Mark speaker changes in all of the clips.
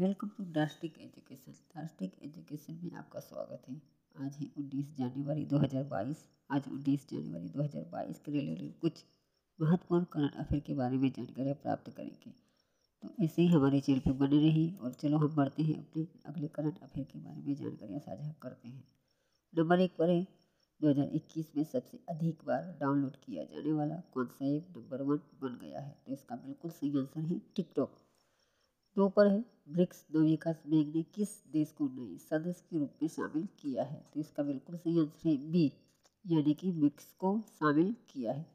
Speaker 1: Welcome to Dastic education Dastic education में आपका स्वागत है। आज है उन्नीस जनवरी 2022 आज उन्नीस जनवरी 2022 के रिलेटेड कुछ महत्वपूर्ण करंट अफेयर के बारे में जानकारियाँ प्राप्त करेंगे। तो ऐसे ही हमारे चैनल पर बने रही और चलो हम बढ़ते हैं अपने अगले करंट अफेयर के बारे में जानकारियाँ साझा करते हैं। नंबर एक पर है 2021 में सबसे अधिक बार डाउनलोड किया जाने वाला कौन सा ऐप नंबर वन बन गया है। तो इसका बिल्कुल सही आंसर है टिकटॉक। दो पर है। ब्रिक्स दो विकास बैंक ने किस देश को नए सदस्य के रूप में शामिल किया है? तो इसका बिल्कुल सही आंसर है बी, यानी कि ब्रिक्स को शामिल किया है।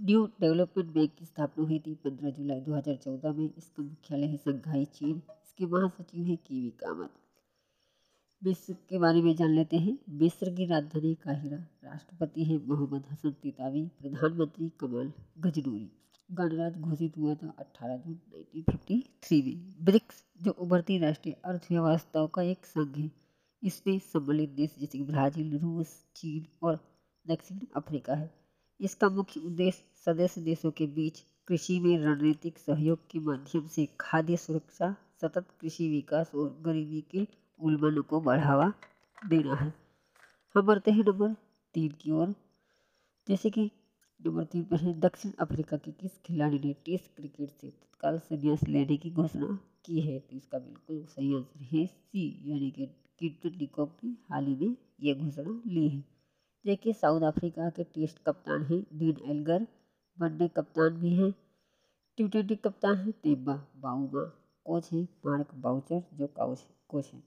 Speaker 1: न्यू डेवलपमेंट बैंक की स्थापना हुई थी पंद्रह जुलाई 2014 में। इसका मुख्यालय है संघाई चीन। इसके महासचिव है कीवी कामत। मिस्र के बारे में जान लेते हैं। मिस्र की राजधानी काहिरा। राष्ट्रपति है मोहम्मद हसन तितावी। प्रधानमंत्री कमल गजनूरी। गणराज्य घोषित हुआ था 18 जून 1953 में। ब्रिक्स, जो उभरती राष्ट्रीय अर्थव्यवस्थाओं का एक संघ है, इसमें सम्मिलित देश जैसे कि ब्राज़ील, रूस, चीन और दक्षिण अफ्रीका है। इसका मुख्य उद्देश्य सदस्य देशों के बीच कृषि में रणनीतिक सहयोग के माध्यम से खाद्य सुरक्षा, सतत कृषि विकास और गरीबी के उल्बन को बढ़ावा देना है। हम बढ़ते हैं नंबर तीन की ओर, जैसे कि नंबर तीन पर है दक्षिण अफ्रीका के किस खिलाड़ी ने टेस्ट क्रिकेट से तत्काल संन्यास लेने की घोषणा की है? तो इसका बिल्कुल सही आंसर है सी यानी कि किटन डिकॉक ने हाल ही में ये घोषणा ली है। देखिए, साउथ अफ्रीका के टेस्ट कप्तान हैं डीन एल्गर, वनडे कप्तान भी हैं, टी ट्वेंटी कप्तान हैं तेबा बाउमा, कोच हैं मार्क बाउचर, जो काउच, कोच हैं।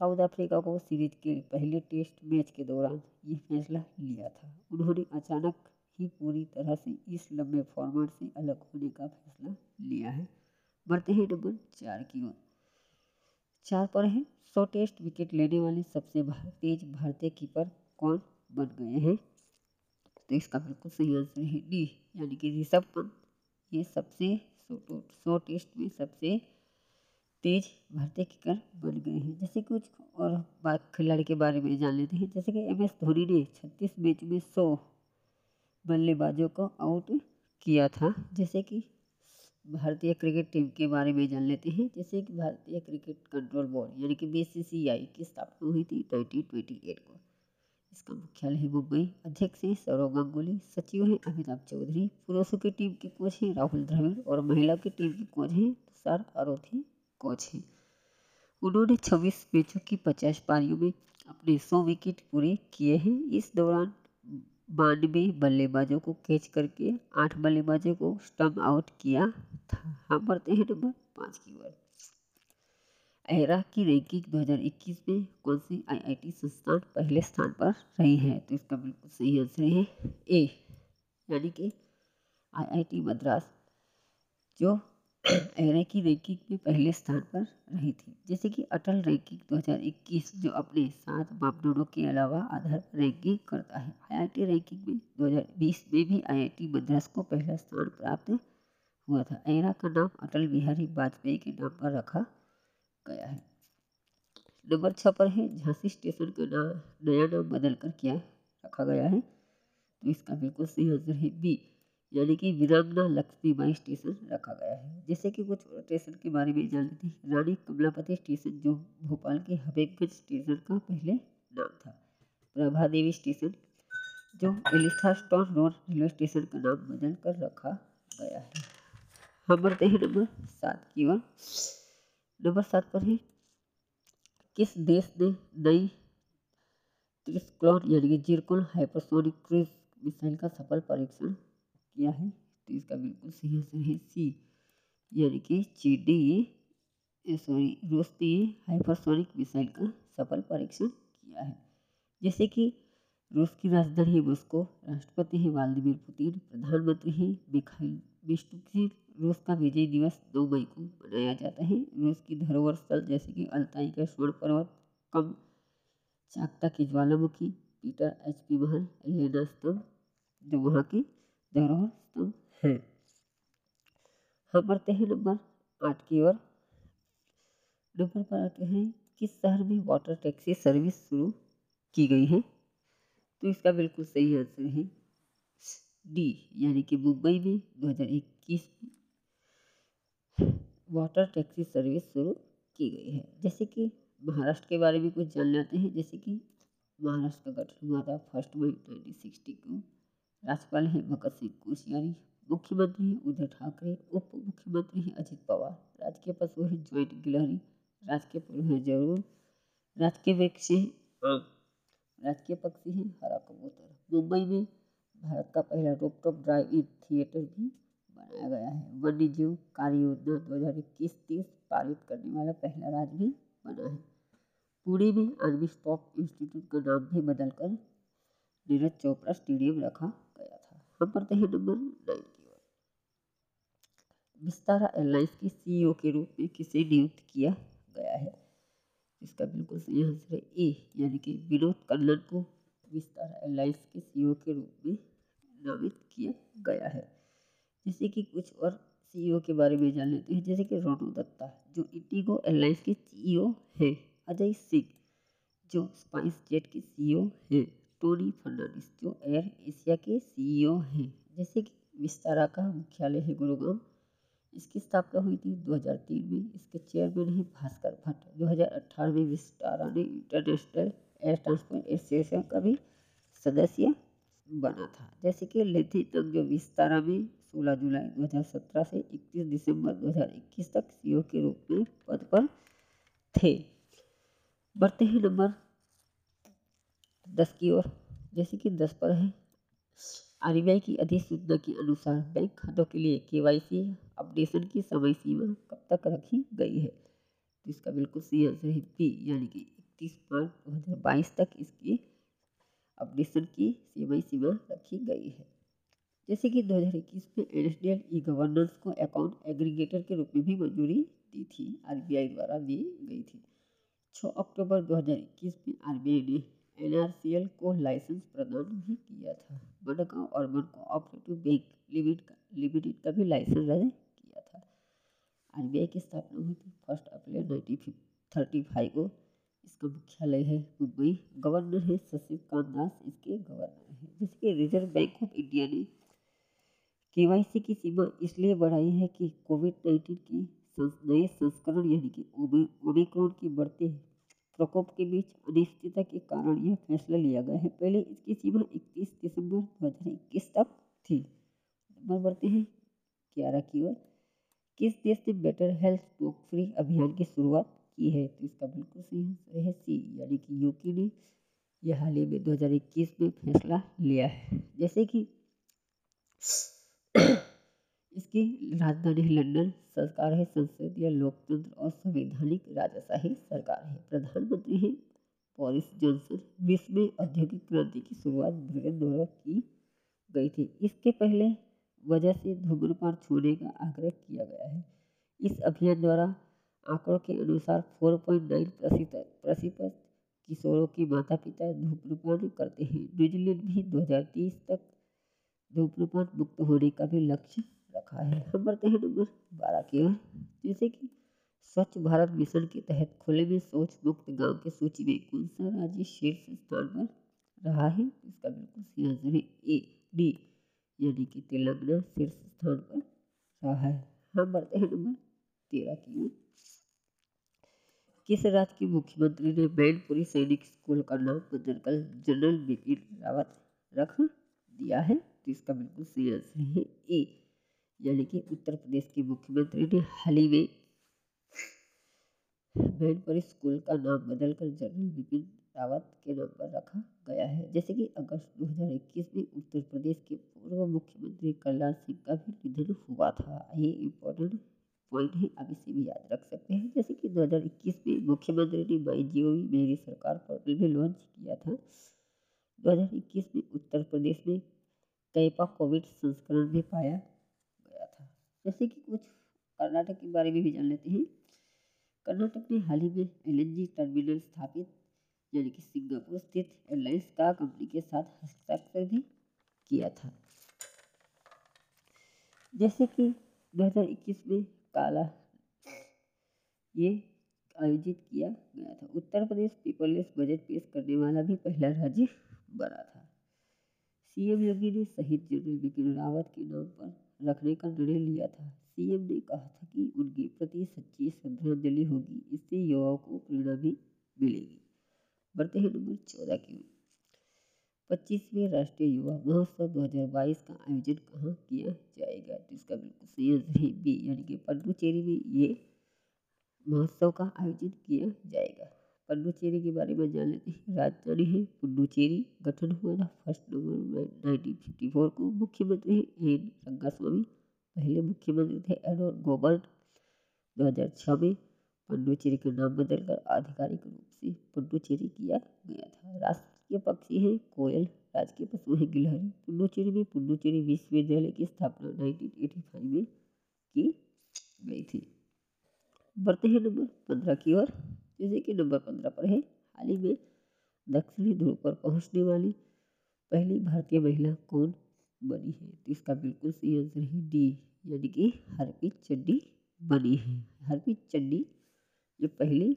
Speaker 1: साउथ अफ्रीका को सीरीज़ के पहले टेस्ट मैच के दौरान ये फैसला लिया था। उन्होंने अचानक ही पूरी तरह से इस लंबे फॉर्मेट से अलग होने का फैसला लिया है। बढ़ते हैं नंबर चार की ओर। चार पर है। सौ टेस्ट विकेट लेने वाले सबसे तेज भारतीय कीपर कौन बन गए हैं? तो इसका बिल्कुल सही आंसर है डी यानी कि ऋषभ पंत। ये सबसे सौ सौ टेस्ट में सबसे तेज भारतीय किकर बन गए हैं। जैसे कुछ और खिलाड़ी के बारे में जान लेते हैं। जैसे कि एम एस धोनी ने छत्तीस मैच में सौ बल्लेबाजों को आउट किया था। जैसे कि भारतीय क्रिकेट टीम के बारे में जान लेते हैं। जैसे कि भारतीय क्रिकेट कंट्रोल बोर्ड, यानी कि बीसीसीआई की स्थापना हुई थी एट को। इसका मुख्यालय है मुंबई। अध्यक्ष हैं सौरव गांगुली, सचिव हैं अमिताभ चौधरी, पुरुषों की टीम के कोच हैं राहुल द्रविड़ और महिला की टीम के कोच हैं तुषार अरोथी कोच हैं। उन्होंने 26 मैचों की 50 पारियों में अपने 100 विकेट पूरे किए हैं। इस दौरान बानवे बल्लेबाजों को कैच करके आठ बल्लेबाजों को स्टम्प आउट किया था। हम बढ़ते हैं नंबर पाँच की ओर। एरा की रैंकिंग 2021 में कौन सी आईआईटी संस्थान पहले स्थान पर रही है? तो इसका बिल्कुल सही आंसर है ए, यानी कि आईआईटी मद्रास, जो की रैंकिंग में पहले स्थान पर रही थी। जैसे कि अटल रैंकिंग 2021 जो अपने सात मापदंडों के अलावा आधार रैंकिंग करता है। आईआईटी रैंकिंग में 2020 में भी आईआईटी मद्रास को पहला स्थान प्राप्त हुआ था। एरा का नाम अटल बिहारी वाजपेयी के नाम पर रखा गया है। नंबर छः पर है, झांसी स्टेशन का नाम नया नाम बदल कर क्या रखा गया है? तो इसका बिल्कुल सही आंसर है बी। यानी कि वीरांगना लक्ष्मीबाई स्टेशन रखा गया है। जैसे कि कुछ स्टेशन के बारे में जान लेते हैं। रानी कमलापति स्टेशन जो भोपाल के हबीबगंज स्टेशन का पहले नाम था। प्रभा देवी स्टेशन जो एलिस्थास्टोन रोड रेलवे स्टेशन का नाम बदल कर रखा गया है। हम बढ़ते हैं नंबर सात की ओर। नंबर सात पर है। किस देश ने नई त्रिस्क्लोन यानी कि जिरकोन हाइपरसोनिक क्रूज मिसाइल का सफल परीक्षण किया है। तो इसका बिल्कुल सही आंसर है सी यानी कि चीडी सॉरी रूस ने हाइपरसोनिक मिसाइल का सफल परीक्षण किया है। जैसे कि रूस की राजधानी मॉस्को, राष्ट्रपति हैं व्लादिमीर पुतिन, प्रधानमंत्री हैं मिखाइल मिशुकिन रूस का विजय दिवस दो मई को मनाया जाता है। रूस की धरोहर स्थल जैसे कि अल्ताई का स्वर्ण पर्वत, कम चाकता की ज्वालामुखी, पीटर एच पी महल लेना स्तंभ, जो वहाँ की धरोहर है हम बढ़ते हैं नंबर आठ की ओर। नंबर पर आते हैं किस शहर में वाटर टैक्सी सर्विस शुरू की गई है। तो इसका बिल्कुल सही आंसर है डी यानी कि मुंबई में 2021 में वाटर टैक्सी सर्विस शुरू की गई है। जैसे कि महाराष्ट्र के बारे में कुछ जान लेते हैं जैसे कि महाराष्ट्र का गठन हुआ था first May nineteen sixty two राज्यपाल है भगत सिंह कोश्यारी मुख्यमंत्री हैं उद्धव ठाकरे उप मुख्यमंत्री हैं अजित पवार। राजकीय पशु हैं ज्वाइंट गिलहरी। राजकीय फूल हैं ज़रूर। राजकीय वृक्ष हैं। आम राजकीय पक्षी हैं हरा कबूतर। मुंबई में भारत का पहला रोपटॉप ड्राइव इन थिएटर भी बनाया गया है। वन्य जीव कार्य योजना दो हज़ार इक्कीस तीस पारित करने वाला पहला राज्य भी बना है। पुणे में आर्मी स्टॉक इंस्टीट्यूट का नाम भी बदलकर नीरज चोपड़ा स्टेडियम रखा पढ़ते नंबर नाइन विस्तारा एयरलाइंस के सीईओ के रूप में किसे नियुक्त किया गया है? इसका बिल्कुल सही आंसर है ए यानी कि विनोद कन्नन को विस्तारा एयरलाइंस के सीईओ के रूप में नामित किया गया है। जैसे कि कुछ और सीईओ के बारे में जान लेते हैं, जैसे कि रोनू दत्ता, जो इंडिगो एयरलाइंस के सीईओ हैं। अजय सिंह, जो स्पाइस जेट के सीईओ हैं। टोनी फर्नांडिस एयर एशिया के सीईओ हैं। जैसे कि विस्तारा का मुख्यालय है गुरुग्राम। इसकी स्थापना हुई थी 2003 में। इसके चेयरमैन हैं भास्कर भट्ट। 2018 में विस्तारा ने इंटरनेशनल एयर ट्रांसपोर्ट एसोसिएशन का भी सदस्य बना था। जैसे कि लेथिन जो विस्तारा में 16 जुलाई 2017 से 31 दिसंबर 2021 तक सीईओ के रूप में पद पर थे। बढ़ते हैं नंबर दस की ओर, जैसे कि दस पर है। आरबीआई की अधिसूचना के अनुसार बैंक खातों के लिए के अपडेशन की समय सीमा कब तक रखी गई है? तो इसका बिल्कुल सही आंसर है बी, यानी कि इकतीस मार्च दो हज़ार बाईस तक इसकी अपडेशन की सीमा सीमा रखी गई है। जैसे कि 2021 में एन एस ई गवर्नेंस को अकाउंट एग्रीगेटर के रूप में भी मंजूरी दी थी, आरबीआई द्वारा दी गई थी। 6 अक्टूबर 2021 में आरबीआई ने एनआरसीएल को लाइसेंस प्रदान भी किया था। Bangaon urban cooperative bank limited limited का भी लाइसेंस रद्द किया था। आरबीआई की स्थापना हुई थी first April nineteen thirty five को। इसका मुख्यालय है मुंबई। गवर्नर है शशिकांत दास। इसके गवर्नर है। जिसके रिज़र्व बैंक ऑफ़ इंडिया ने के की सीमा इसलिए बढ़ाई है कि कोविड नाइन्टीन की नए संस्करण यानी कि ओमिक्रॉन की बढ़ते प्रकोप के बीच अनिश्चितता के कारण यह फैसला लिया गया है। पहले इसकी सीमा 31 दिसंबर 2021 तक थी। नंबर बढ़ते हैं। ग्यारह की ओर। किस देश ने बेटर हेल्थ स्मोक फ्री अभियान की शुरुआत की है? तो इसका बिल्कुल सही आंसर है सी, यानी कि यूके ने यह हाल ही में 2021 में फैसला लिया है। जैसे कि इसकी राजधानी है लंदन सरकार है, संसदीय लोकतंत्र और संवैधानिक राजशाही सरकार है। प्रधानमंत्री है बोरिस जॉनसन। विश्व में औद्योगिक क्रांति की शुरुआत ब्रिटेन द्वारा की गई थी। इसके पहले वजह से धूम्रपान छोड़ने का आग्रह किया गया है। इस अभियान द्वारा आंकड़ों के अनुसार 4.9 प्रतिशत किशोरों के माता पिता धूम्रपान करते हैं। न्यूजीलैंड भी 2030 तक धूम्रपान मुक्त होने का भी लक्ष्य रखा है। हम बढ़ते हैं नंबर बारह की ओर जैसे कि स्वच्छ भारत मिशन के तहत खुले में शौच मुक्त गाँव की सूची में कौन सा राज्य शीर्ष स्थान पर रहा है? इसका बिल्कुल सही आंसर है ए, डी, यानी कि तेलंगाना शीर्ष स्थान पर रहा है। हम बढ़ते हैं नंबर तेरह की ओर किस राज्य के मुख्यमंत्री ने मैनपुरी सैनिक स्कूल का नाम बदलकर जनरल बिपिन रावत रख दिया है? तो इसका बिल्कुल सही आंसर है ए यानी कि उत्तर प्रदेश के मुख्यमंत्री ने हाल ही में मैनपुरी स्कूल का नाम बदलकर जनरल बिपिन रावत के नाम पर रखा गया है। जैसे कि अगस्त 2021 में उत्तर प्रदेश के पूर्व मुख्यमंत्री कल्याण सिंह का भी निधन हुआ था। ये इम्पोर्टेंट पॉइंट है, आप इसे भी याद रख सकते हैं। जैसे कि 2021 में मुख्यमंत्री ने माई जियो मेरी सरकार पोर्टल भी लॉन्च किया था। 2021 में उत्तर प्रदेश में कैपा कोविड संस्करण भी पाया जैसे कि कुछ कर्नाटक के बारे में भी जान लेते हैं। कर्नाटक ने हाल ही में एल टर्मिनल स्थापित, यानी कि सिंगापुर स्थित एयरलाइंस का कंपनी के साथ हस्ताक्षर भी किया था। जैसे कि 2021 में काला ये आयोजित किया गया था। उत्तर प्रदेश पीपललेस बजट पेश करने वाला भी पहला राज्य बना था। सीएम योगी ने शहीद जनरल बिपिन रावत के नाम पर रखने का निर्णय लिया था। सीएम ने कहा था कि उनके प्रति सच्ची श्रद्धांजलि होगी, इससे युवाओं को प्रेरणा भी मिलेगी। बढ़ते हैं नंबर चौदह की ओर। पच्चीसवें राष्ट्रीय युवा महोत्सव 2022 का आयोजन कहाँ किया जाएगा तो इसका बिल्कुल सही आंसर है बी, यानी कि पन्डुचेरी में ये महोत्सव का आयोजन किया जाएगा। पन्डुचेरी के बारे में जान लेते हैं राजधानी है पुडुचेरी, गठन हुआ था first November nineteen fifty four को। मुख्यमंत्री एन रंगास्वामी, पहले मुख्यमंत्री थे एडोर गोबर्ट दो हज़ार छः में पुडुचेरी का नाम बदलकर आधिकारिक रूप से पुडुचेरी किया गया था। राष्ट्रीय पक्षी है कोयल, राजकीय पशु है गिलहरी। पुडुचेरी में पुडुचेरी विश्वविद्यालय की स्थापना 1985 में की गई थी। बढ़ते हैं नंबर पंद्रह की ओर। जैसे कि नंबर पंद्रह पर है। हाल ही में दक्षिणी ध्रुव पर पहुँचने वाली पहली भारतीय महिला कौन बनी है? तो इसका बिल्कुल सही आंसर है डी, यानी कि हरप्रीत चड्डी बनी है। हरप्रीत चड्डी जो पहली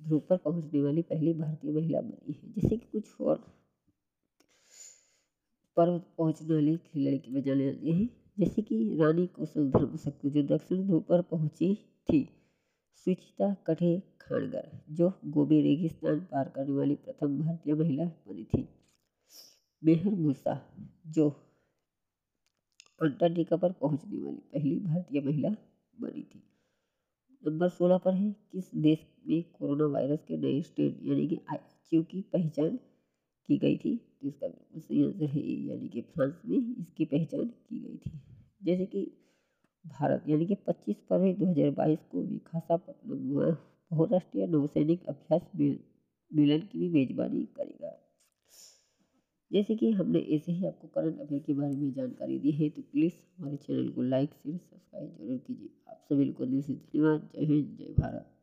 Speaker 1: ध्रुव पर पहुँचने वाली पहली भारतीय महिला बनी है। जैसे कि कुछ और पर पहुँचने वाली खिलाड़ी की वजह जाते हैं। जैसे कि रानी कौशल धर्म शक्ति जो दक्षिण ध्रुव पर पहुँची थी। सुचिता कठे खानगर जो गोबी रेगिस्तान पार करने वाली प्रथम भारतीय महिला बनी थी। मेहर मूसा, जो अंटार्कटिका पर पहुँचने वाली पहली भारतीय महिला बनी थी। नंबर सोलह पर है, किस देश में कोरोना वायरस के नए स्ट्रेन यानी कि आई की पहचान की गई थी? तो इसका बिल्कुल सही आंसर है, यानी कि फ्रांस में इसकी पहचान की गई थी। जैसे कि भारत, यानी कि 25 फरवरी 2022 को भी खासा बहुराष्ट्रीय नौसैनिक अभ्यास मिलन की भी मेजबानी करेगा। जैसे कि हमने ऐसे ही आपको करंट अफेयर के बारे में जानकारी दी है तो प्लीज़ हमारे चैनल को लाइक, शेयर, सब्सक्राइब ज़रूर कीजिए। आप सभी को दिल से धन्यवाद। जय हिंद, जय भारत।